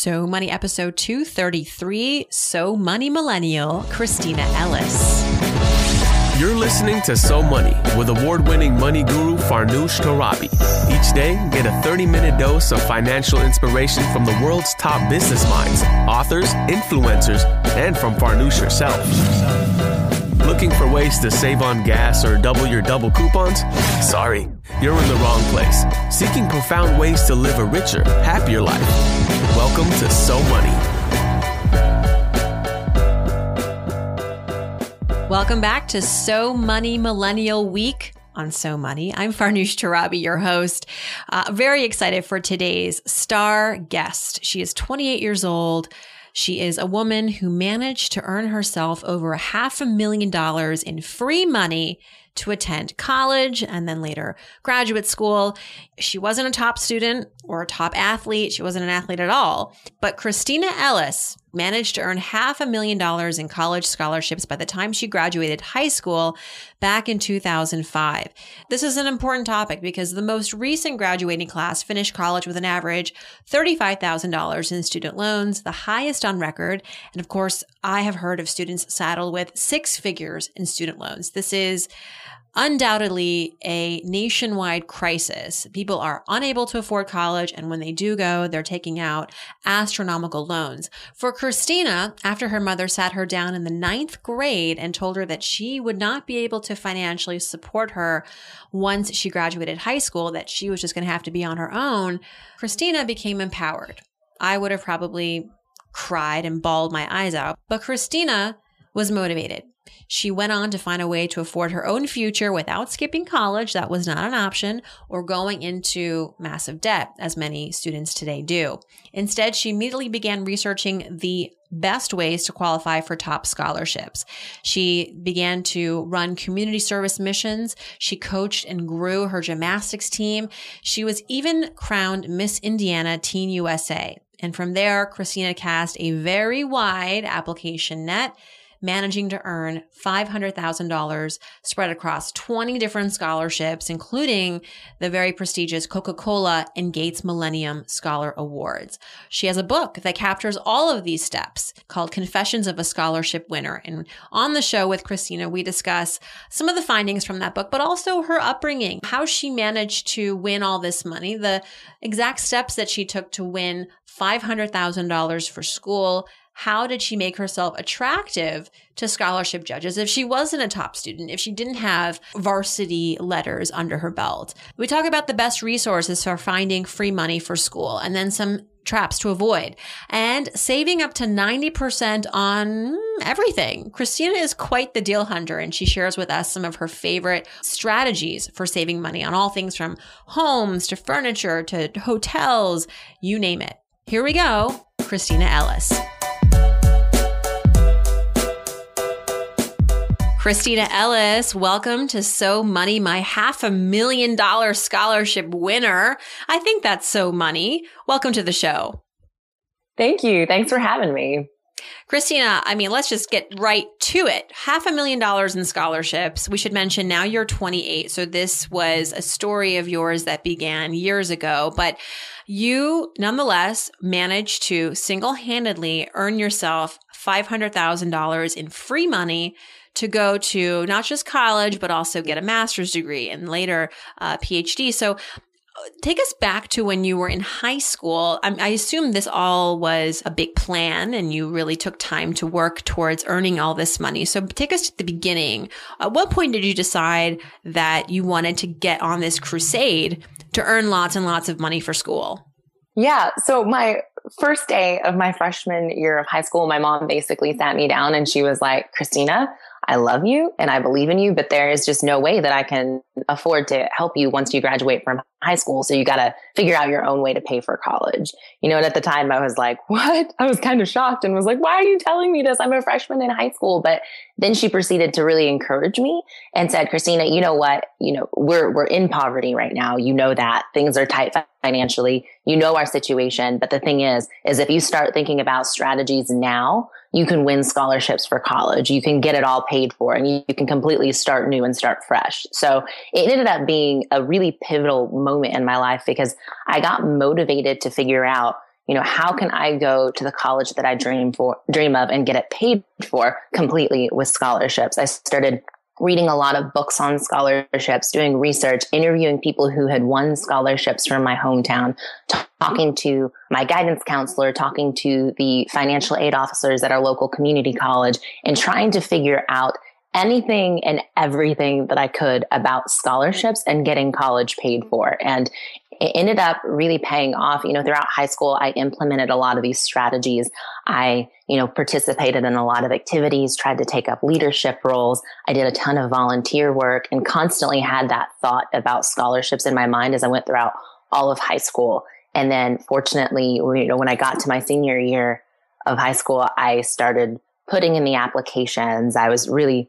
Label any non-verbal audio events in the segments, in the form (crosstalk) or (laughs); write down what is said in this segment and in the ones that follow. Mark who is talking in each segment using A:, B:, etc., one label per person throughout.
A: So Money episode 233 So Money Millennial, Kristina Ellis.
B: You're listening to So Money with award winning money guru Farnoosh Torabi. Each day, get a 30 minute dose of financial inspiration from the world's top business minds, authors, influencers, and from Farnoosh herself. Looking for ways to save on gas or double your double coupons? Sorry, you're in the wrong place. Seeking profound ways to live a richer, happier life. Welcome to So Money.
A: Welcome back to So Money Millennial Week on So Money. I'm Farnoosh Torabi, your host. Uh, very excited for today's star guest. She is 28 years old. She is a woman who managed to earn herself over a half a million dollars in free money to attend college and then later graduate school. She wasn't a top student or a top athlete. She wasn't an athlete at all. But Kristina Ellis managed to earn half a million dollars in college scholarships by the time she graduated high school back in 2005. This is an important topic because the most recent graduating class finished college with an average $35,000 in student loans, the highest on record. And of course, I have heard of students saddled with six figures in student loans. This is undoubtedly a nationwide crisis. People are unable to afford college, and when they do go, they're taking out astronomical loans. For Kristina, after her mother sat her down in the ninth grade and told her that she would not be able to financially support her once she graduated high school, that she was just going to have to be on her own, Kristina became empowered. I would have probably cried and bawled my eyes out, but Kristina was motivated. She went on to find a way to afford her own future without skipping college. That was not an option or going into massive debt, as many students today do. Instead, she immediately began researching the best ways to qualify for top scholarships. She began to run community service missions. She coached and grew her gymnastics team. She was even crowned Miss Indiana Teen USA. And from there, Kristina cast a very wide application net managing to earn $500,000 spread across 20 different scholarships, including the very prestigious Coca Cola and Gates Millennium Scholar Awards. She has a book that captures all of these steps called Confessions of a Scholarship Winner. And on the show with Kristina, we discuss some of the findings from that book, but also her upbringing, how she managed to win all this money, the exact steps that she took to win $500,000 for school, how did she make herself attractive to scholarship judges if she wasn't a top student, if she didn't have varsity letters under her belt? We talk about the best resources for finding free money for school and then some traps to avoid and saving up to 90% on everything. Kristina is quite the deal hunter and she shares with us some of her favorite strategies for saving money on all things from homes to furniture to hotels, you name it. Here we go, Kristina Ellis. Kristina Ellis, welcome to So Money, my half a million dollar scholarship winner. I think that's so money. Welcome to the show.
C: Thank you. Thanks for having me.
A: Kristina, I mean, let's just get right to it. Half a million dollars in scholarships. We should mention now you're 28. So this was a story of yours that began years ago, but you nonetheless managed to single handedly earn yourself $500,000 in free money to go to not just college, but also get a master's degree and later a uh, PhD. So uh, take us back to when you were in high school. I, I, assume this all was a big plan and you really took time to work towards earning all this money. So take us to the beginning. At what point did you decide that you wanted to get on this crusade to earn lots and lots of money for school?
C: Yeah. So my first day of my freshman year of high school, my mom basically sat me down and she was like, Kristina, I love you and I believe in you, but there is just no way that I can afford to help you once you graduate from high school. So you got to figure out your own way to pay for college. You know, and at the time I was like, (laughs) what? I was kind of shocked and was like, why are you telling me this? I'm a freshman in high school. But then she proceeded to really encourage me and said, Kristina, you know what? You know, we're, we're in poverty right now. You know that things are tight financially. You know our situation. But the thing is, is if you start thinking about strategies now, you can win scholarships for college. You can get it all paid for and you, can completely start new and start fresh. So it ended up being a really pivotal moment in my life because I got motivated to figure out, you know, how can I go to the college that I dream for, dream of and get it paid for completely with scholarships? I started reading a lot of books on scholarships, doing research, interviewing people who had won scholarships from my hometown, talking to my guidance counselor, talking to the financial aid officers at our local community college, and trying to figure out anything and everything that I could about scholarships and getting college paid for. And it ended up really paying off. You know, throughout high school, I implemented a lot of these strategies. I, you know, participated in a lot of activities, tried to take up leadership roles. I did a ton of volunteer work and constantly had that thought about scholarships in my mind as I went throughout all of high school. And then fortunately, you know, when I got to my senior year of high school, I started putting in the applications. I was really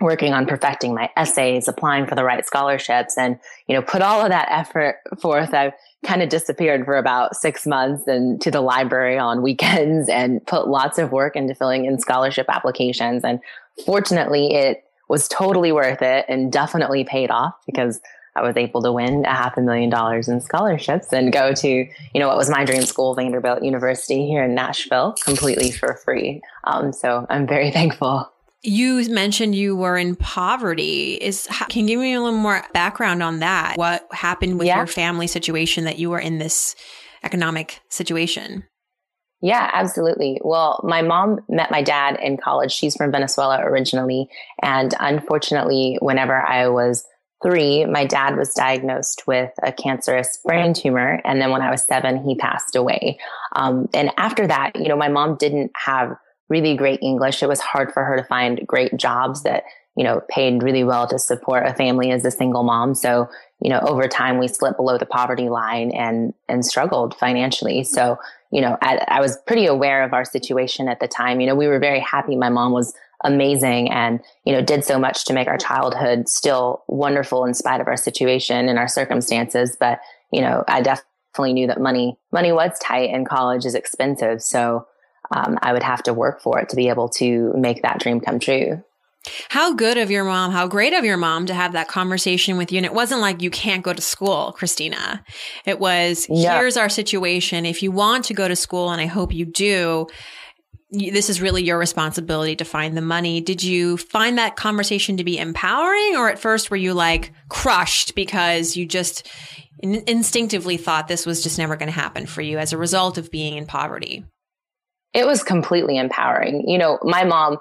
C: working on perfecting my essays, applying for the right scholarships and, you know, put all of that effort forth. I kind of disappeared for about six months and to the library on (laughs) weekends and put lots of work into filling in scholarship applications. And fortunately, it was totally worth it and definitely paid off because I was able to win a half a million dollars in scholarships and go to, you know, what was my dream school, Vanderbilt University here in Nashville, completely for free. Um, so I'm very (laughs) thankful.
A: You mentioned you were in poverty. Is can you give me a little more background on that? What happened with yeah. your family situation that you were in this economic situation?
C: Yeah, absolutely. Well, my mom met my dad in college. She's from Venezuela originally. And unfortunately, whenever I was three, my dad was diagnosed with a cancerous brain tumor. And then when I was seven, he passed away. Um, and after that, you know, my mom didn't have really great English. It was hard for her to find great jobs that, you know, paid really well to support a family as a single mom. So, you know, over time we slipped below the poverty line and, and struggled financially. So, you know, I, I was pretty aware of our situation at the time. You know, we were very happy. My mom was amazing and, you know, did so much to make our childhood still wonderful in spite of our situation and our circumstances. But, you know, I definitely knew that money, money was tight and college is expensive. So, um, I would have to work for it to be able to make that dream come true.
A: How good of your mom, how great of your mom to have that conversation with you. And it wasn't like you can't go to school, Kristina. It was, yeah. here's our situation. If you want to go to school, and I hope you do, this is really your responsibility to find the money. Did you find that conversation to be empowering, or at first were you like crushed because you just instinctively thought this was just never going to happen for you as a result of being in poverty?
C: It was completely empowering. You know, my mom,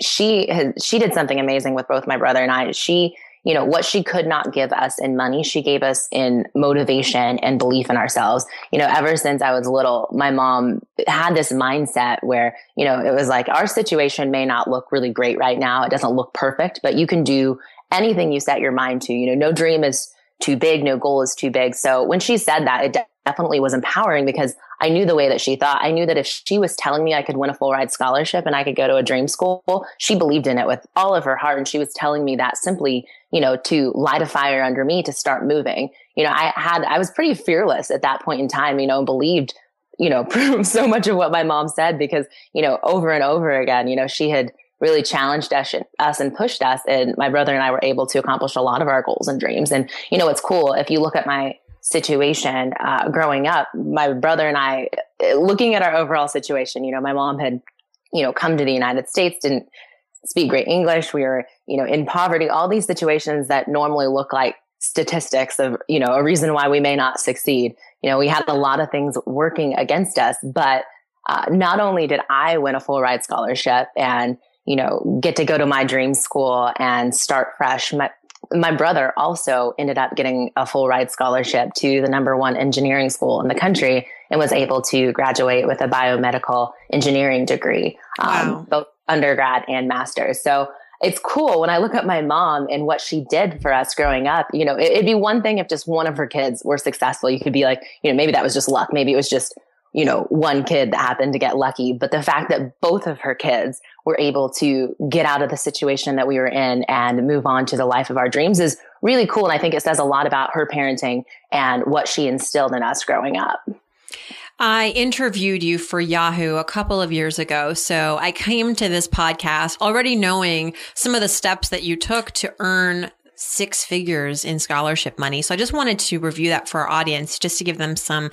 C: she has, she did something amazing with both my brother and I. She, you know, what she could not give us in money, she gave us in motivation and belief in ourselves. You know, ever since I was little, my mom had this mindset where, you know, it was like our situation may not look really great right now. It doesn't look perfect, but you can do anything you set your mind to. You know, no dream is too big, no goal is too big. So when she said that, it definitely was empowering because I knew the way that she thought. I knew that if she was telling me I could win a full ride scholarship and I could go to a dream school, she believed in it with all of her heart. And she was telling me that simply, you know, to light a fire under me to start moving. You know, I had, I was pretty fearless at that point in time, you know, and believed, you know, (laughs) so much of what my mom said because, you know, over and over again, you know, she had really challenged us, us and pushed us. And my brother and I were able to accomplish a lot of our goals and dreams. And, you know, it's cool if you look at my, situation uh, growing up. My brother and I, looking at our overall situation, you know, my mom had, you know, come to the United States, didn't speak great English. We were, you know, in poverty, all these situations that normally look like statistics of, you know, a reason why we may not succeed. You know, we had a lot of things working against us, but uh, not only did I win a full ride scholarship and, you know, get to go to my dream school and start fresh. My, my brother also ended up getting a full ride scholarship to the number one engineering school in the country and was able to graduate with a biomedical engineering degree, um, wow. both undergrad and master's. So it's cool when I look at my mom and what she did for us growing up. You know, it'd be one thing if just one of her kids were successful. You could be like, you know, maybe that was just luck. Maybe it was just you know, one kid that happened to get lucky, but the fact that both of her kids were able to get out of the situation that we were in and move on to the life of our dreams is really cool. And I think it says a lot about her parenting and what she instilled in us growing up.
A: I interviewed you for Yahoo a couple of years ago. So I came to this podcast already knowing some of the steps that you took to earn six figures in scholarship money. So I just wanted to review that for our audience just to give them some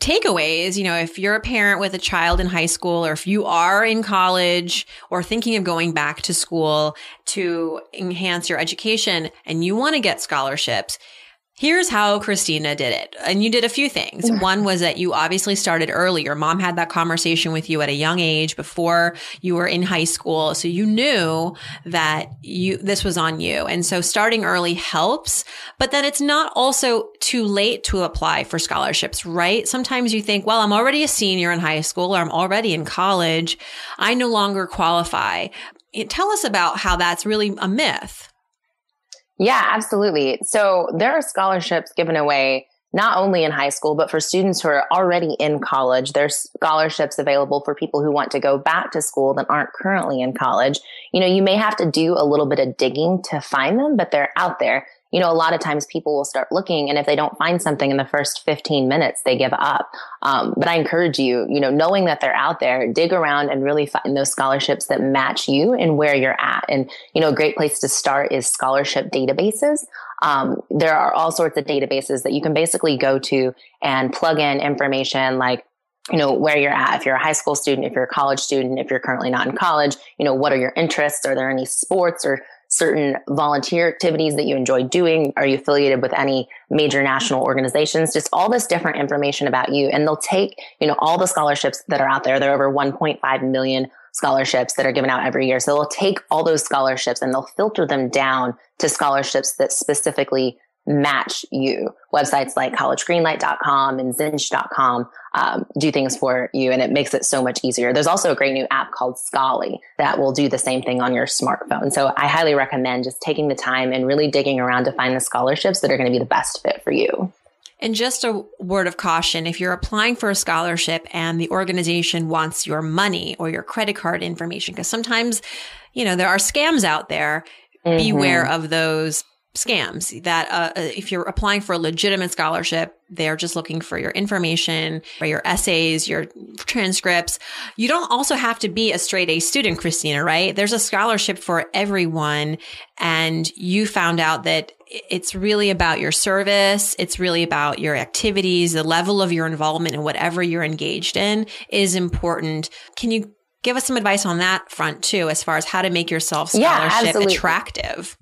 A: takeaways. You know, if you're a parent with a child in high school or if you are in college or thinking of going back to school to enhance your education and you want to get scholarships, Here's how Kristina did it. And you did a few things. One was that you obviously started early. Your mom had that conversation with you at a young age before you were in high school. So you knew that you, this was on you. And so starting early helps, but then it's not also too late to apply for scholarships, right? Sometimes you think, well, I'm already a senior in high school or I'm already in college. I no longer qualify. Tell us about how that's really a myth.
C: Yeah, absolutely. So there are scholarships given away not only in high school, but for students who are already in college. There's scholarships available for people who want to go back to school that aren't currently in college. You know, you may have to do a little bit of digging to find them, but they're out there you know, a lot of times people will start looking and if they don't find something in the first 15 minutes, they give up. Um, but I encourage you, you know, knowing that they're out there, dig around and really find those scholarships that match you and where you're at. And, you know, a great place to start is scholarship databases. Um, there are all sorts of databases that you can basically go to and plug in information like you know where you're at if you're a high school student if you're a college student if you're currently not in college you know what are your interests are there any sports or certain volunteer activities that you enjoy doing? Are you affiliated with any major national organizations? Just all this different information about you. And they'll take, you know, all the scholarships that are out there. There are over 1.5 million scholarships that are given out every year. So they'll take all those scholarships and they'll filter them down to scholarships that specifically match you. Websites like collegegreenlight.com and zinch.com um, do things for you and it makes it so much easier. There's also a great new app called Scholly that will do the same thing on your smartphone. So I highly recommend just taking the time and really digging around to find the scholarships that are going to be the best fit for you.
A: And just a word of caution if you're applying for a scholarship and the organization wants your money or your credit card information, because sometimes, you know, there are scams out there, mm-hmm. beware of those scams that uh, uh, if you're applying for a legitimate scholarship they're just looking for your information or your essays your transcripts. You don't also have to be a straight a student Kristina right? There's a scholarship for everyone and you found out that it's really about your service. It's really about your activities. The level of your involvement in whatever you're engaged in is important. Can you give us some advice on that front too as far as how to make yourself scholarship yeah, attractive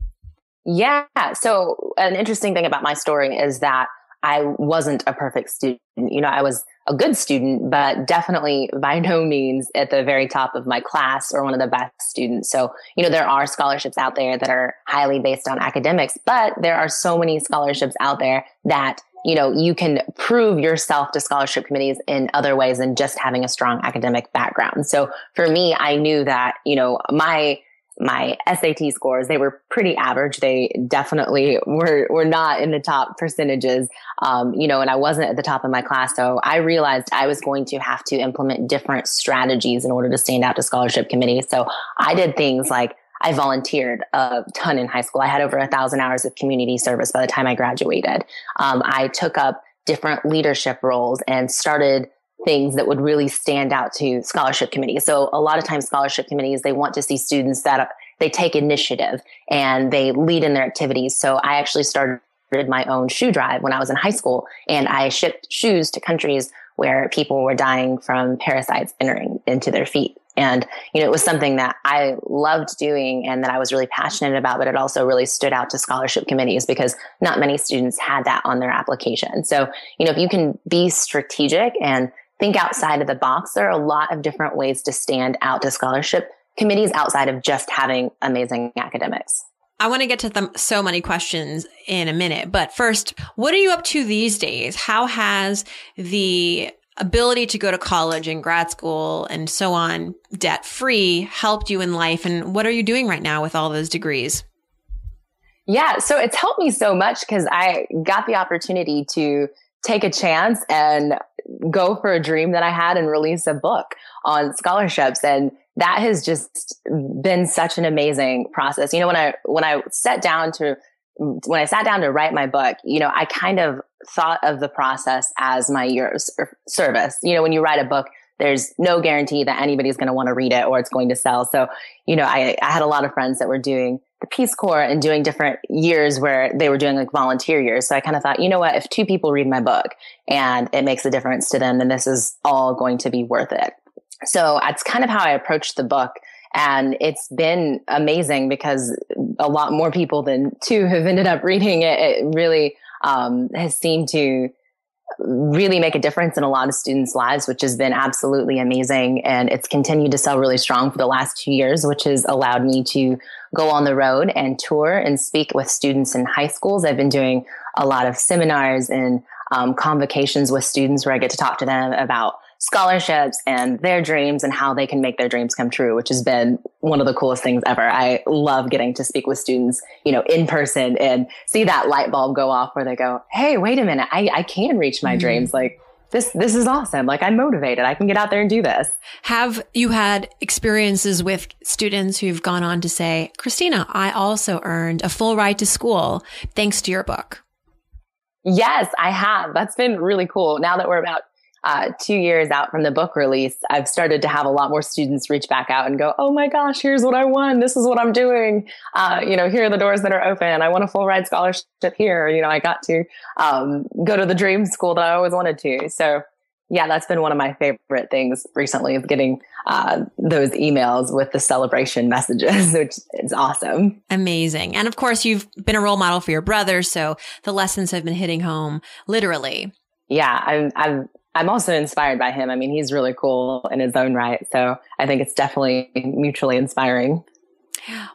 C: yeah. So an interesting thing about my story is that I wasn't a perfect student. You know, I was a good student, but definitely by (laughs) no means at the very top of my class or one of the best students. So, you know, there are scholarships out there that are highly based on academics, but there are so many scholarships out there that you know, you can prove yourself to scholarship committees in other ways than just having a strong academic background. So for me, I knew that, you know, my my SAT scores, they were pretty average. They definitely were, were not in the top percentages. Um, you know, and I wasn't at the top of my class. So I realized I was going to have to implement different strategies in order to stand out to scholarship committees. So I did things like I volunteered a ton in high school. I had over a thousand hours of community service by the time I graduated. Um, I took up different leadership roles and started things that would really stand out to scholarship committees. So a lot of times scholarship committees, they want to see students that they take initiative and they lead in their activities. So I actually started my own shoe drive when I was in high school and I shipped shoes to countries where people were dying from parasites entering into their feet. And, you know, it was something that I loved doing and that I was really passionate about, but it also really stood out to scholarship committees because not many students had that on their application. So, you know, if you can be strategic and think outside of the box. There are a lot of different ways to stand out to scholarship committees outside of just having amazing academics.
A: I want to get to them so many questions in a minute, but first, what are you up to these days? How has the ability to go to college and grad school and so on debt free helped you in life and what are you doing right now with all those degrees?
C: Yeah, so it's helped me so much because I got the opportunity to take a chance and go for a dream that I had and release a book on scholarships. And that has just been such an amazing process. You know, when I, when I sat down to, when I sat down to write my book, you know, I kind of thought of the process as my year of service. You know, when you write a book, there's no guarantee that anybody's going to want to read it or it's going to sell. So, you know, I, I had a lot of friends that were doing the Peace Corps and doing different years where they were doing like volunteer years. So I kind of thought, you know what, if two people read my book and it makes a difference to them, then this is all going to be worth it. So that's kind of how I approached the book. And it's been amazing because a lot more people than two have ended up reading it. It really um, has seemed to really make a difference in a lot of students' lives, which has been absolutely amazing. And it's continued to sell really strong for the last two years, which has allowed me to go on the road and tour and speak with students in high schools. I've been doing a lot of seminars and um, convocations with students where I get to talk to them about scholarships and their dreams and how they can make their dreams come true, which has been one of the coolest things ever. I love getting to speak with students, you know, in person and see that light bulb go off where they go, Hey, wait a minute. I, I can reach my mm-hmm. dreams. Like, this this is awesome. Like I'm motivated. I can get out there and do this.
A: Have you had experiences with students who've gone on to say, Kristina, I also earned a full ride to school thanks to your book?
C: Yes, I have. That's been really cool. Now that we're about uh, two years out from the book release, I've started to have a lot more students reach back out and go, "Oh my gosh, here's what I won. This is what I'm doing. Uh, you know, here are the doors that are open. I want a full ride scholarship here. You know, I got to um, go to the dream school that I always wanted to. So." Yeah, that's been one of my favorite things recently is getting uh, those emails with the celebration messages, (laughs) which is awesome.
A: Amazing. And of course, you've been a role model for your brother. So the lessons have been hitting home literally.
C: Yeah, I'm, I've I'm also inspired by him. I mean, he's really cool in his own right. So I think it's definitely mutually inspiring.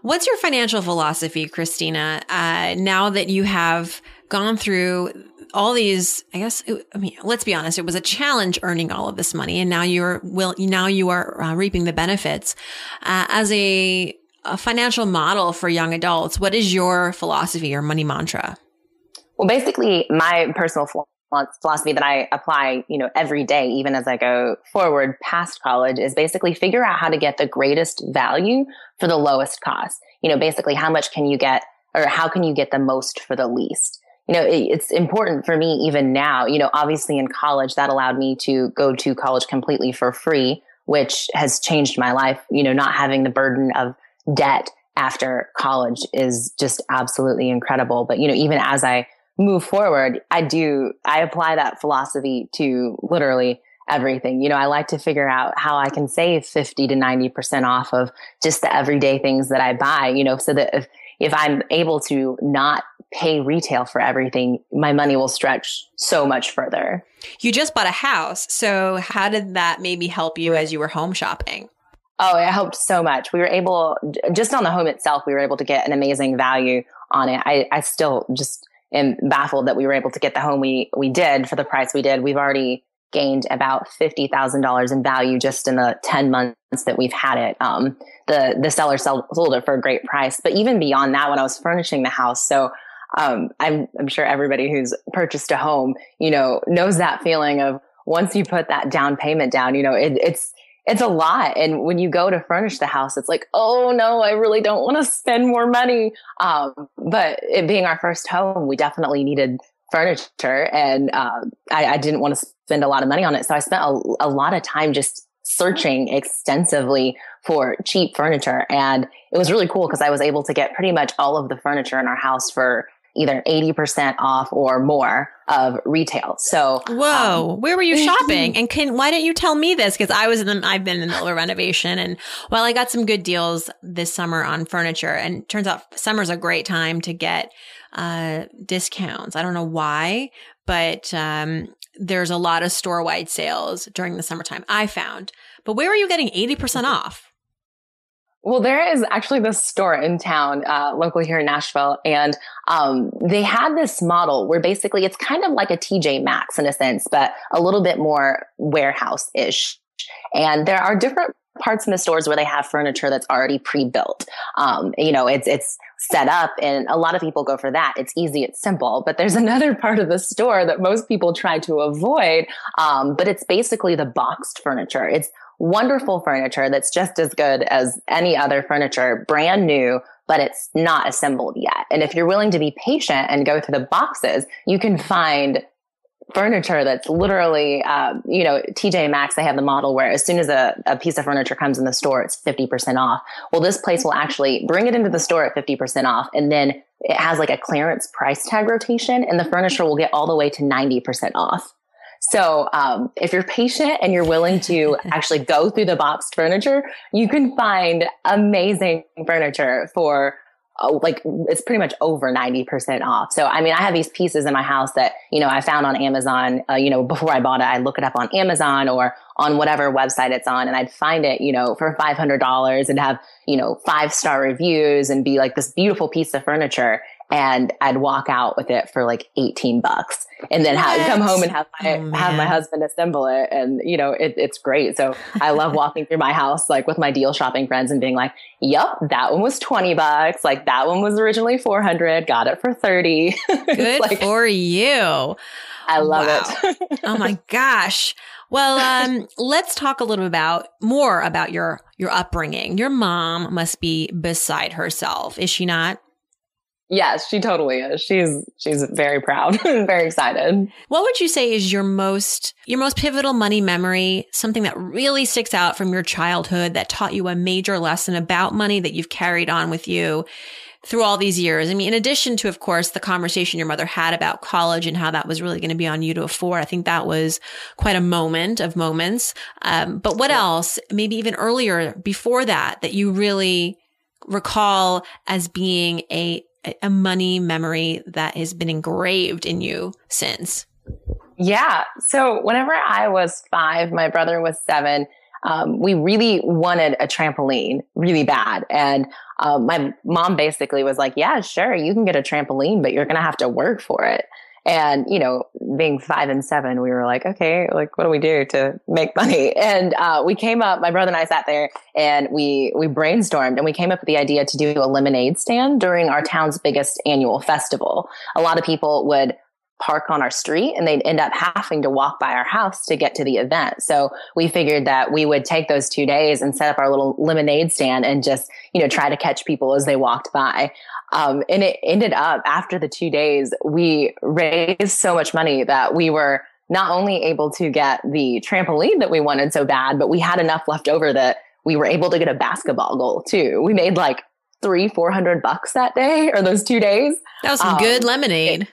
A: What's your financial philosophy, Kristina? Uh, now that you have gone through all these, I guess, I mean, let's be honest, it was a challenge earning all of this money, and now you're will now you are uh, reaping the benefits. Uh, as a, a financial model for young adults, what is your philosophy or money mantra?
C: Well, basically, my personal philosophy that I apply, you know, every day, even as I go forward past college is basically figure out how to get the greatest value for the lowest cost. You know, basically how much can you get or how can you get the most for the least? You know, it, it's important for me even now, you know, obviously in college that allowed me to go to college completely for free, which has changed my life. You know, not having the burden of debt after college is just absolutely incredible. But, you know, even as I move forward, I do, I apply that philosophy to literally everything. You know, I like to figure out how I can save 50 to 90% off of just the everyday things that I buy, you know, so that if, if I'm able to not pay retail for everything, my money will stretch so much further.
A: You just bought a house. So how did that maybe help you as you were home shopping?
C: Oh, it helped so much. We were able, just on the home itself, we were able to get an amazing value on it. I, I still just, am baffled that we were able to get the home we we did for the price we did. We've already gained about fifty thousand dollars in value just in the ten months that we've had it. Um, the the seller sold, sold it for a great price, but even beyond that, when I was furnishing the house, so um, I'm I'm sure everybody who's purchased a home, you know, knows that feeling of once you put that down payment down, you know, it, it's it's a lot. And when you go to furnish the house, it's like, oh no, I really don't want to spend more money. Um, but it being our first home, we definitely needed furniture and uh, I, I, didn't want to spend a lot of money on it. So I spent a, a lot of time just searching extensively for cheap furniture. And it was really cool because I was able to get pretty much all of the furniture in our house for either 80% off or more of retail. So,
A: whoa, um, where were you (laughs) shopping? and can, why didn't you tell me this? Cause I was in the, I've been in the middle of renovation and while I got some good deals this summer on furniture and turns out summer's a great time to get, uh, discounts. I don't know why, but, um, there's a lot of store wide sales during the summertime I found. But where are you getting 80% off?
C: Well, there is actually this store in town, uh, locally here in Nashville, and um, they had this model where basically it's kind of like a TJ Maxx in a sense, but a little bit more warehouse ish. And there are different parts in the stores where they have furniture that's already pre-built. Um, you know, it's it's set up, and a lot of people go for that. It's easy, it's simple. But there's (laughs) another part of the store that most people try to avoid. Um, but it's basically the boxed furniture. It's wonderful furniture that's just as good as any other furniture, brand new, but it's not assembled yet. And if you're willing to be patient and go through the boxes, you can find furniture that's literally, uh, you know, TJ Maxx, they have the model where as soon as a, a piece of furniture comes in the store, it's 50% off. Well, this place will actually bring it into the store at 50% off. And then it has like a clearance price tag rotation and the furniture will get all the way to 90% off. So, um, if you're patient and you're willing to (laughs) actually go through the boxed furniture, you can find amazing furniture for uh, like it's pretty much over 90% off. So, I mean, I have these pieces in my house that, you know, I found on Amazon, uh, you know, (laughs) before I bought it, I'd look it up on Amazon or on whatever website it's on and I'd find it, you know, for $500 and have, you know, five star reviews and be like this beautiful piece of furniture and I'd walk out with it for like 18 bucks and then have, come home and have my, oh, have my husband assemble it. And, you know, it, it's great. So I love walking through my house, like with my deal shopping friends and being like, yep, that one was 20 bucks. Like that one was originally 400, got it for 30. (laughs)
A: Good
C: like,
A: for you.
C: I love wow.
A: it. oh my gosh. Well, um, let's talk a little about more about your your upbringing. Your mom must be beside herself, is she not?
C: Yes, she totally is. She's she's very proud and (laughs) very excited.
A: What would you say is your most your most pivotal money memory, something that really sticks out from your childhood that taught you a major lesson about money that you've carried on with you through all these years? I mean, in addition to of course the conversation your mother had about college and how that was really going to be on you to afford, I think that was quite a moment of moments. Um, but what else, maybe even earlier before that, that you really recall as being a a money memory that has been engraved in you since?
C: Yeah. So whenever I was five, my brother was seven. Um, we really wanted a trampoline really bad. And um, my mom basically was like, yeah, sure, you can get a trampoline, but you're going to have to work for it. And, you know, being five and seven, we were like, okay, like, what do we do to make money? (laughs) And, uh, we came up, my brother and I sat there and we, we brainstormed and we came up with the idea to do a lemonade stand during our town's biggest annual festival. A lot of people would park on our street and they'd end up having to walk by our house to get to the event. So we figured that we would take those two days and set up our little lemonade stand and just, you know, try to catch people as they walked by. Um, and it ended up after the two days, we raised so much money that we were not only able to get the trampoline that we wanted so bad, but we had enough left over that we were able to get a basketball goal too. We made like three, four hundred bucks that day or those two days.
A: That was some um, good lemonade. It,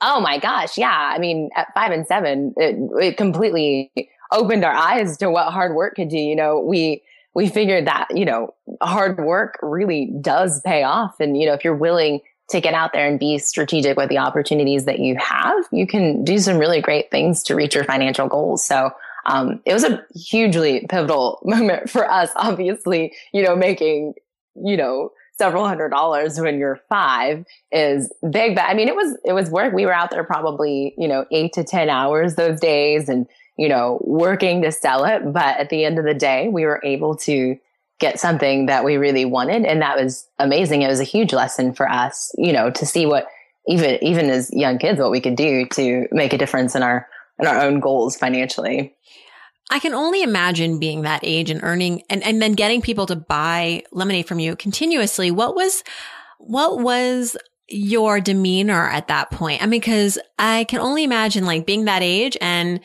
C: oh my gosh. Yeah. I mean, at five and seven, it, it completely opened our eyes to what hard work could do. You know, we, we figured that, you know, hard work really does pay off. And, you know, if you're willing to get out there and be strategic with the opportunities that you have, you can do some really great things to reach your financial goals. So, um, it was a hugely pivotal (laughs) moment for us, obviously, you know, making, you know, several hundred dollars when you're five is big. But I mean, it was, it was work. We were out there probably, you know, eight to 10 hours those days and, you know, working to sell it. But at the end of the day, we were able to get something that we really wanted. And that was amazing. It was a huge lesson for us, you know, to see what even, even as young kids, what we could do to make a difference in our, in our own goals financially.
A: I can only imagine being that age and earning and, and then getting people to buy lemonade from you continuously. What was, what was your demeanor at that point? I mean, cause I can only imagine like being that age and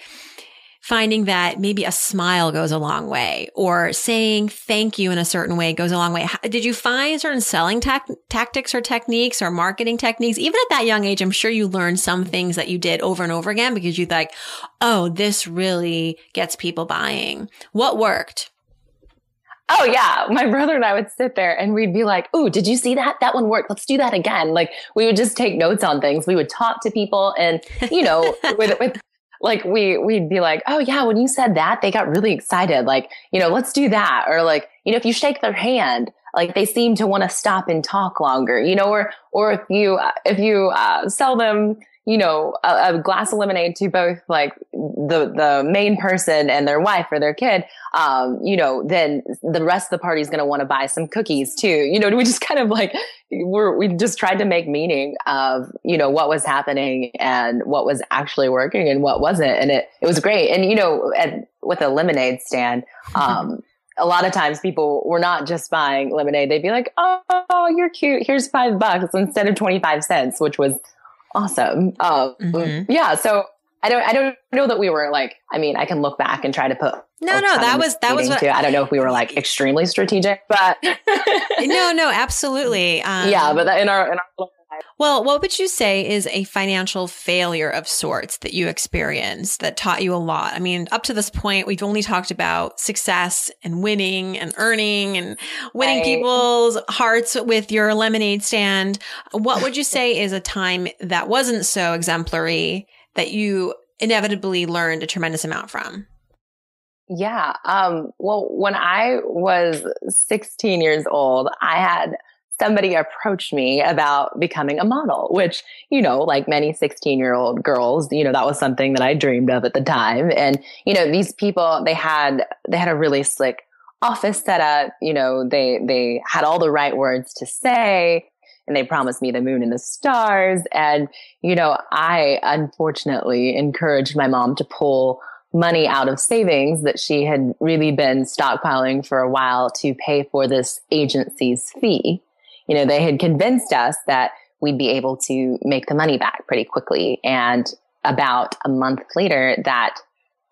A: finding that maybe a smile goes a long way or saying thank you in a certain way goes a long way. Did you find certain selling ta- tactics or techniques or marketing techniques? Even at that young age, I'm sure you learned some things that you did over and over again because you like, oh, this really gets people buying. What worked?
C: Oh yeah, my brother and I would sit there and we'd be like, "Ooh, did you see that? That one worked. Let's do that again." Like we would just take notes on things. We would talk to people, and you know, (laughs) with with like we we'd be like, oh yeah, when you said that, they got really excited. Like, you know, let's do that. Or like, you know, if you shake their hand, like they seem to want to stop and talk longer, you know, or or if you if you uh, sell them you know, a, a, glass of lemonade to both like the, the main person and their wife or their kid, um, you know, then the rest of the party is going to want to buy some cookies too. You know, we just (laughs) kind of like, we're, we just tried to make meaning of, you know, what was happening and what was actually working and what wasn't. And it, it was great. And, you know, at, with a lemonade stand, (laughs) um, a lot of times people were not just buying lemonade. They'd be like, Oh, you're cute. Here's five bucks instead of 25 cents, which was awesome. Um, mm-hmm. Yeah. So I don't I don't know that we were like I mean I can look back and try to put
A: no no that was that was what
C: too. I don't know if we were like extremely strategic but (laughs)
A: no no absolutely (laughs)
C: um, yeah but in our in our
A: well, what would you say is a financial failure of sorts that you experienced that taught you a lot? I mean, up to this point, we've only talked about success and winning and earning and winning right. people's hearts with your lemonade stand. What would you say is a time that wasn't so exemplary that you inevitably learned a tremendous amount from?
C: Yeah. Um, well, when I was 16 years old, I had somebody approached me about becoming a model, which, you know, like many 16 year old girls, you know, that was something that I dreamed of at the time. And, you know, these people, they had, they had a really slick office set up. You know, they, they had all the right words to say and they promised me the moon and the stars. And, you know, I unfortunately encouraged my mom to pull money out of savings that she had really been stockpiling for a while to pay for this agency's fee you know, they had convinced us that we'd be able to make the money back pretty quickly. And about a month later, that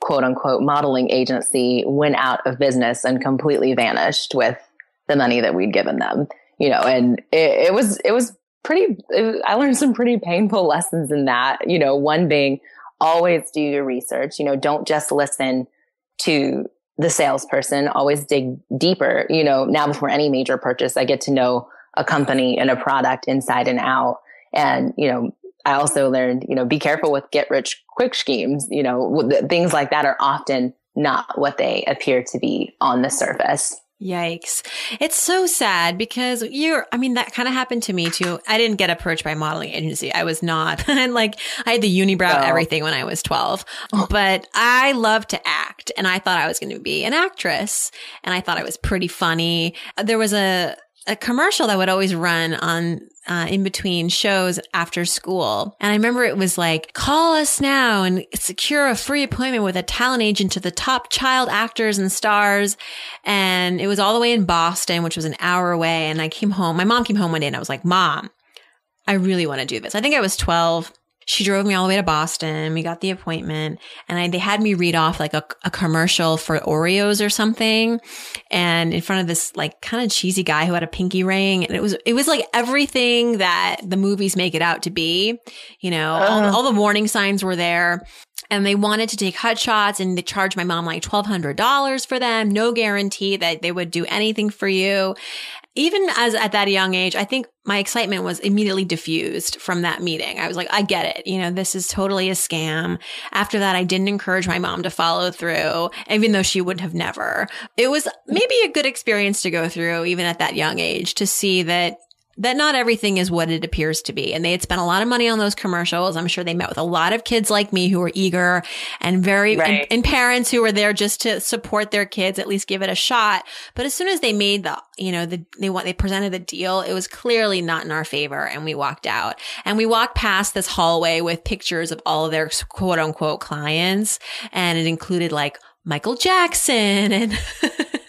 C: quote unquote modeling agency went out of business and completely vanished with the money that we'd given them. You know, and it, it was, it was pretty, it, I learned some pretty painful (laughs) lessons in that, you know, one being always do your research, you know, don't just listen to the salesperson, always dig deeper. You know, now before any major purchase, I get to know a company and a product inside and out. And, you know, I also learned, you know, be careful with get rich quick schemes. You know, things like that are often not what they appear to be on the surface.
A: Yikes. It's so sad because you're, I mean, that kind of happened to me too. I didn't get approached by a modeling agency. I was not. (laughs) and like, I had the unibrow oh. everything when I was 12, but I love to act and I thought I was going to be an actress and I thought I was pretty funny. There was a, a commercial that would always run on uh, in between shows after school. And I remember it was like, call us now and secure a free appointment with a talent agent to the top child actors and stars. And it was all the way in Boston, which was an hour away. And I came home. My mom came home one day and I was like, mom, I really want to do this. I think I was 12 she drove me all the way to Boston. We got the appointment and I, they had me read off like a, a commercial for Oreos or something. And in front of this like kind of cheesy guy who had a pinky ring. And it was, it was like everything that the movies make it out to be. You know, uh. all, all the warning signs were there and they wanted to take hut shots and they charged my mom like $1,200 for them. No guarantee that they would do anything for you even as at that young age, I think my excitement was immediately diffused from that meeting. I was like, I get it. You know, this is totally a scam. After that, I didn't encourage my mom to follow through, even though she would have never. It was maybe a good experience to go through, even at that young age, to see that that not everything is what it appears to be. And they had spent a lot of money on those commercials. I'm sure they met with a lot of kids like me who were eager and very, right. and, and, parents who were there just to support their kids, at least give it a shot. But as soon as they made the, you know, the, they want, they presented the deal, it was clearly not in our favor. And we walked out and we walked past this hallway with pictures of all of their quote unquote clients. And it included like Michael Jackson and (laughs)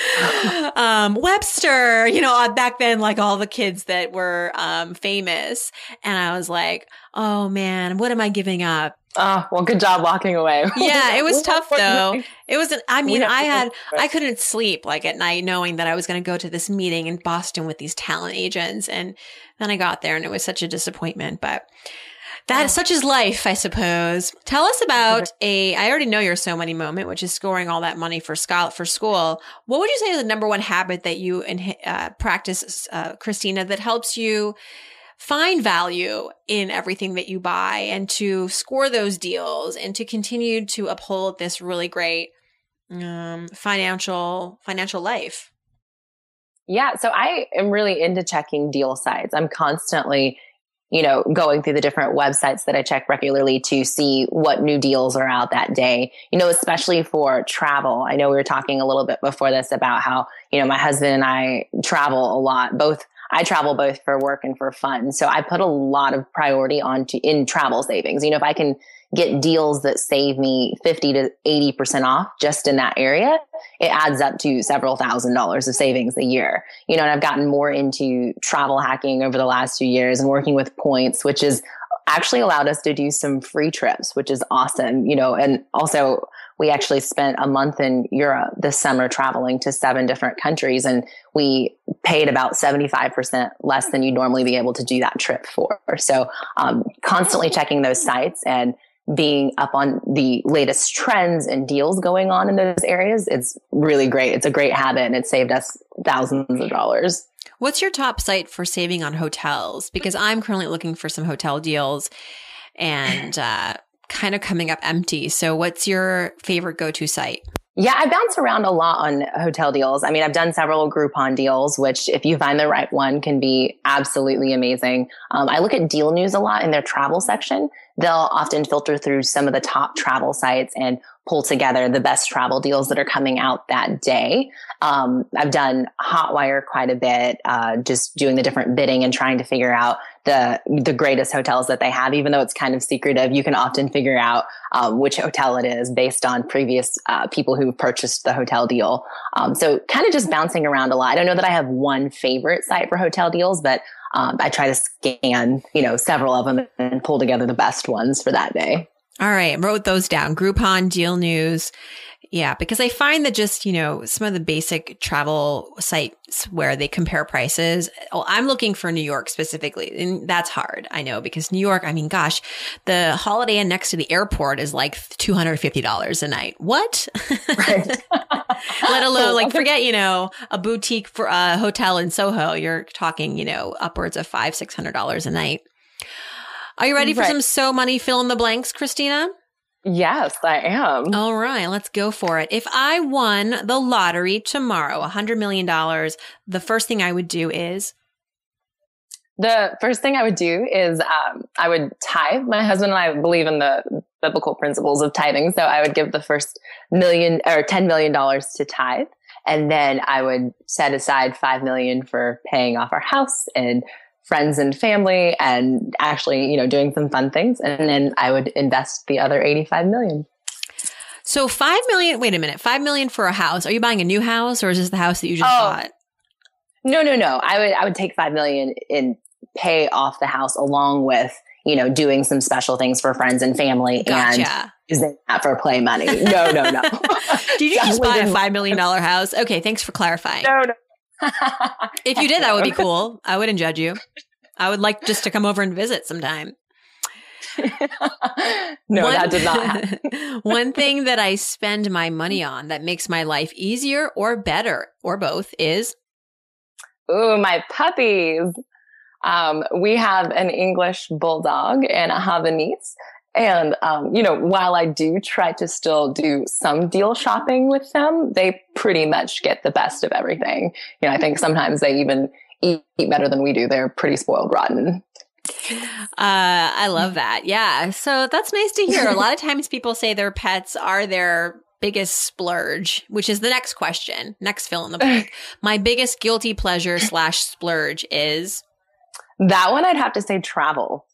A: (laughs) um, Webster, you know, uh, back then, like all the kids that were um, famous. And I was like, oh man, what am I giving up?
C: Oh, well, good job walking away. (laughs)
A: yeah, it was tough though. It was, I mean, I had, I couldn't sleep like at night knowing that I was going to go to this meeting in Boston with these talent agents. And then I got there and it was such a disappointment, but that such is life, I suppose. Tell us about a. I already know your so money moment, which is scoring all that money for school for school. What would you say is the number one habit that you uh, practice, uh, Kristina, that helps you find value in everything that you buy and to score those deals and to continue to uphold this really great um, financial financial life?
C: Yeah, so I am really into checking deal sites. I'm constantly you know, going through the different websites that I check regularly to see what new deals are out that day, you know, especially for travel. I know we were talking a little bit before this about how, you know, my husband and I travel a lot, both I travel both for work and for fun. So I put a lot of priority on to in travel savings. You know, if I can get deals that save me 50 to 80% off just in that area, it adds up to several thousand dollars of savings a year. You know, and I've gotten more into travel hacking over the last few years and working with points, which is actually allowed us to do some free trips, which is awesome, you know, and also we actually spent a month in Europe this summer traveling to seven different countries and we paid about 75% less than you'd normally be able to do that trip for. So, um, constantly checking those sites and being up on the latest trends and deals going on in those areas, it's really great. It's a great habit and it saved us thousands of dollars.
A: What's your top site for saving on hotels? Because I'm currently looking for some hotel deals and uh, kind of coming up empty. So, what's your favorite go to site?
C: Yeah, I bounce around a lot on hotel deals. I mean, I've done several Groupon deals, which if you find the right one can be absolutely amazing. Um, I look at deal news a lot in their travel section. They'll often filter through some of the top travel sites and pull together the best travel deals that are coming out that day. Um, I've done Hotwire quite a bit, uh, just doing the different bidding and trying to figure out the the greatest hotels that they have. Even though it's kind of secretive, you can often figure out um, which hotel it is based on previous uh, people who purchased the hotel deal. Um, so kind of just bouncing around a lot. I don't know that I have one favorite site for hotel deals, but um, I try to scan, you know, several of them and pull together the best ones for that day.
A: All right, wrote those down. Groupon, Deal News. Yeah, because I find that just, you know, some of the basic travel sites where they compare prices. Well, I'm looking for New York specifically, and that's hard. I know because New York, I mean, gosh, the Holiday Inn next to the airport is like $250 a night. What? Right. (laughs) Let alone oh, like forget, you know, a boutique for a hotel in Soho. You're talking, you know, upwards of five, six hundred dollars a night. Are you ready for right. some so money fill in the blanks, Kristina?
C: Yes, I am.
A: All right, let's go for it. If I won the lottery tomorrow, a $100 million, the first thing I would do is?
C: The first thing I would do is um, I would tithe. My husband and I believe in the biblical principles of tithing. So I would give the first million or $10 million to tithe. And then I would set aside 5 million for paying off our house and friends and family and actually, you know, doing some fun things. And then I would invest the other 85 million.
A: So 5 million, wait a minute, 5 million for a house. Are you buying a new house or is this the house that you just oh, bought?
C: No, no, no. I would, I would take 5 million and pay off the house along with, you know, doing some special things for friends and family gotcha. and using that for play money. No, no, no. (laughs)
A: did you (laughs) just buy a $5 million house? Okay. Thanks for clarifying.
C: No, no
A: if you did, that would be (laughs) cool. I wouldn't judge you. I would like just to come over and visit sometime.
C: no, one, that did not happen. (laughs)
A: one thing that I spend my money on that makes my life easier or better or both is
C: Ooh, my puppies. Um, we have an English bulldog and a Havanese. And, um, you know, while I do try to still do some deal shopping with them, they pretty much get the best of everything. You know, I think sometimes they even eat, eat better than we do. They're pretty spoiled rotten.
A: Uh, I love that. Yeah. So that's nice to hear. A lot of (laughs) times people say their pets are their biggest splurge, which is the next question. Next fill in the blank. (laughs) My biggest guilty pleasure slash splurge is
C: that one I'd have to say travel.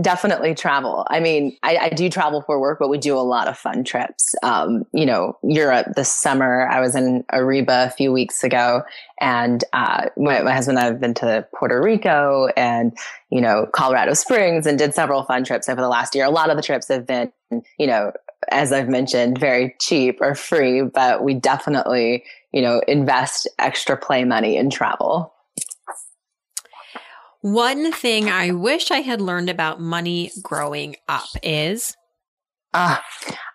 C: Definitely travel. I mean, I, I, do travel for work, but we do a lot of fun trips. Um, you know, Europe this summer. I was in Aruba a few weeks ago, and uh, my, my, husband and I have been to Puerto Rico and you know Colorado Springs, and did several fun trips over the last year. A lot of the trips have been, you know, as I've mentioned, very cheap or free, but we definitely, you know, invest extra play money in travel.
A: One thing I wish I had learned about money growing up is.
C: Uh,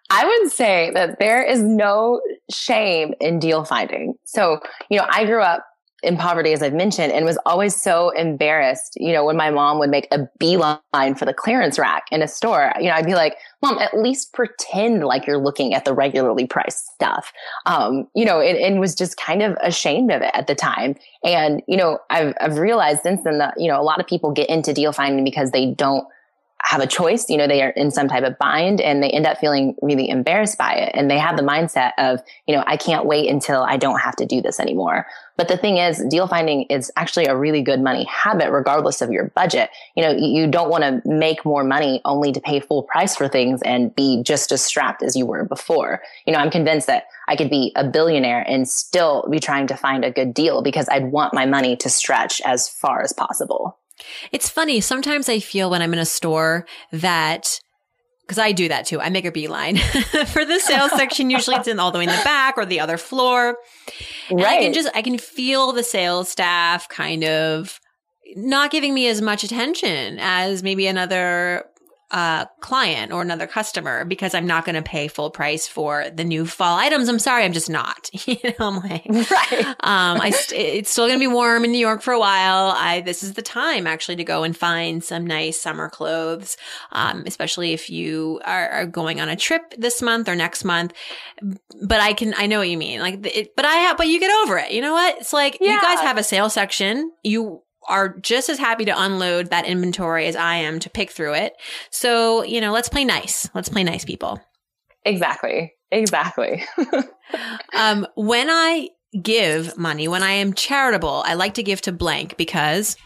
C: I would say that there is no shame in deal finding. So, you know, I grew up in poverty, as I've mentioned, and was always so embarrassed. You know, when my mom would make a beeline for the clearance rack in a store, you know, I'd be like, "Mom, at least pretend like you're looking at the regularly priced stuff." Um, you know, and, and was just kind of ashamed of it at the time. And you know, I've I've realized since then that you know a lot of people get into deal finding because they don't have a choice. You know, they are in some type of bind and they end up feeling really embarrassed by it. And they have the mindset of, you know, I can't wait until I don't have to do this anymore. But the thing is, deal finding is actually a really good money habit, regardless of your budget. You know, you don't want to make more money only to pay full price for things and be just as strapped as you were before. You know, I'm convinced that I could be a billionaire and still be trying to find a good deal because I'd want my money to stretch as far as possible.
A: It's funny. Sometimes I feel when I'm in a store that because I do that too. I make a beeline (laughs) for the sales section. Usually it's in all the way in the back or the other floor. Right. And I can just, I can feel the sales staff kind of not giving me as much attention as maybe another uh, client or another customer because I'm not going to pay full price for the new fall items. I'm sorry, I'm just not. (laughs) you know, I'm like, right. um, I st- it's still going to be warm in New York for a while. I this is the time actually to go and find some nice summer clothes, um, especially if you are, are, going on a trip this month or next month. But I can, I know what you mean. Like, it, but I have, but you get over it. You know what? It's like yeah. you guys have a sale section. You are just as happy to unload that inventory as I am to pick through it. So, you know, let's play nice. Let's play nice people.
C: Exactly. Exactly. (laughs)
A: um, when I give money, when I am charitable, I like to give to blank because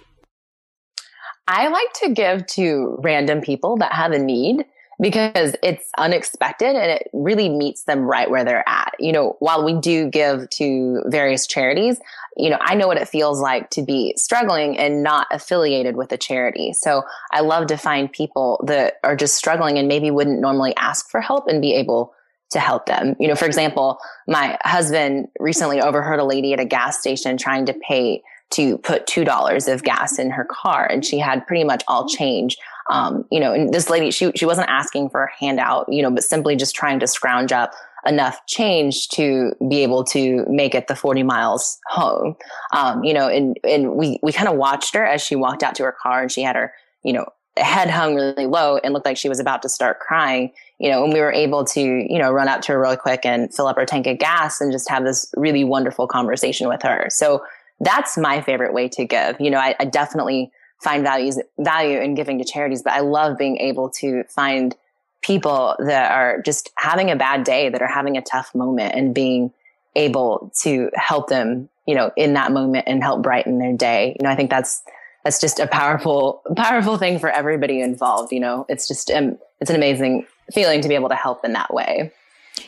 C: I like to give to random people that have a need because it's unexpected and it really meets them right where they're at. You know, while we do give to various charities, you know, I know what it feels like to be struggling and not affiliated with a charity. So I love to find people that are just struggling and maybe wouldn't normally ask for help and be able to help them. You know, for example, my husband recently overheard a lady at a gas station trying to pay to put $2 of gas in her car and she had pretty much all change um, you know, and this lady, she, she wasn't asking for a handout, you know, but simply just trying to scrounge up enough change to be able to make it the 40 miles home. Um, you know, and, and we, we kind of watched her as she walked out to her car and she had her, you know, head hung really low and looked like she was about to start crying, you know, and we were able to, you know, run up to her really quick and fill up her tank of gas and just have this really wonderful conversation with her. So that's my favorite way to give. You know, I, I definitely find values value in giving to charities, but I love being able to find people that are just having a bad day, that are having a tough moment and being able to help them, you know, in that moment and help brighten their day. You know, I think that's that's just a powerful powerful thing for everybody involved, you know. It's just um, it's an amazing feeling to be able to help in that way.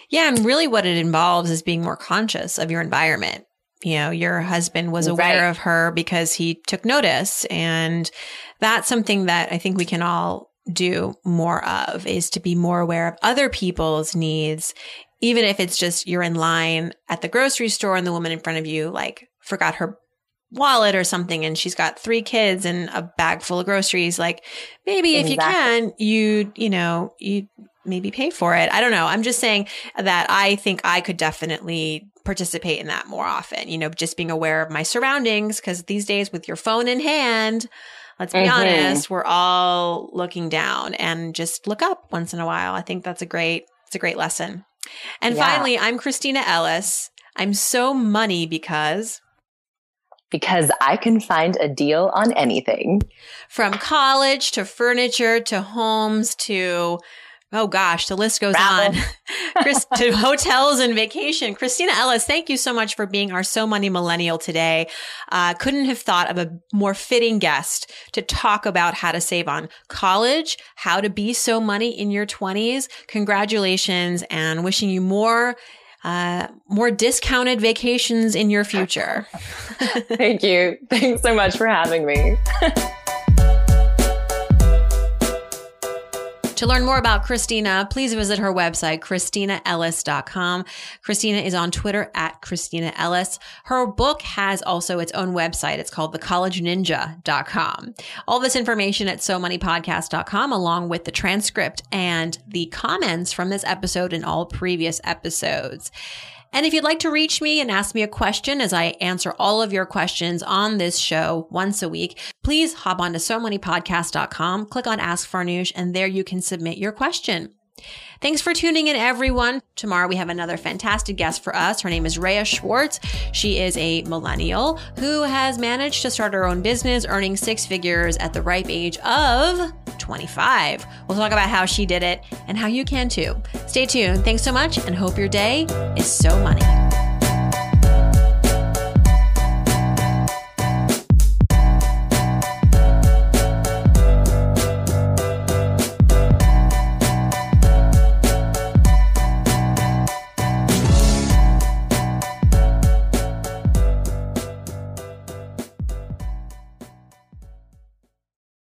A: Yeah, and really what it involves is being more conscious of your environment you know, your husband was aware right. of her because he took notice. And that's something that I think we can all do more of is to be more aware of other people's needs, even if it's just you're in line at the grocery store and the woman in front of you like forgot her wallet or something and she's got three kids and a bag full of groceries like maybe exactly. if you can you you know you maybe pay for it i don't know i'm just saying that i think i could definitely participate in that more often, you know, just being aware of my surroundings. Cause these days with your phone in hand, let's be mm-hmm. honest, we're all looking down and just look up once in a while. I think that's a great, it's a great lesson. And yeah. finally, I'm Kristina Ellis. I'm so money because
C: because I can find a deal on anything.
A: From college to furniture to homes to Oh gosh, the list goes Travel. on. (laughs) Chris, to hotels and vacation. Kristina Ellis, thank you so much for being our So Money Millennial today. Uh, couldn't have thought of a more fitting guest to talk about how to save on college, how to be so money in your 20s. Congratulations and wishing you more uh, more discounted vacations in your future. (laughs)
C: Thank you. Thanks so much for having me. (laughs)
A: To learn more about Kristina, please visit her website, KristinaEllis.com. Kristina is on Twitter at Kristina Ellis. Her book has also its own website. It's called thecollegeninja.com. All this information at SoMoneyPodcast.com, along with the transcript and the comments from this episode and all previous episodes. And if you'd like to reach me and ask me a question as I answer all of your questions on this show once a week, please hop on to SoMoneyPodcast.com, click on Ask Farnoosh, and there you can submit your question. Thanks for tuning in, everyone. Tomorrow we have another fantastic guest for us. Her name is Rhea Schwartz. She is a millennial who has managed to start her own business, earning six figures at the ripe age of 25. We'll talk about how she did it and how you can too. Stay tuned. Thanks so much and hope your day is so money.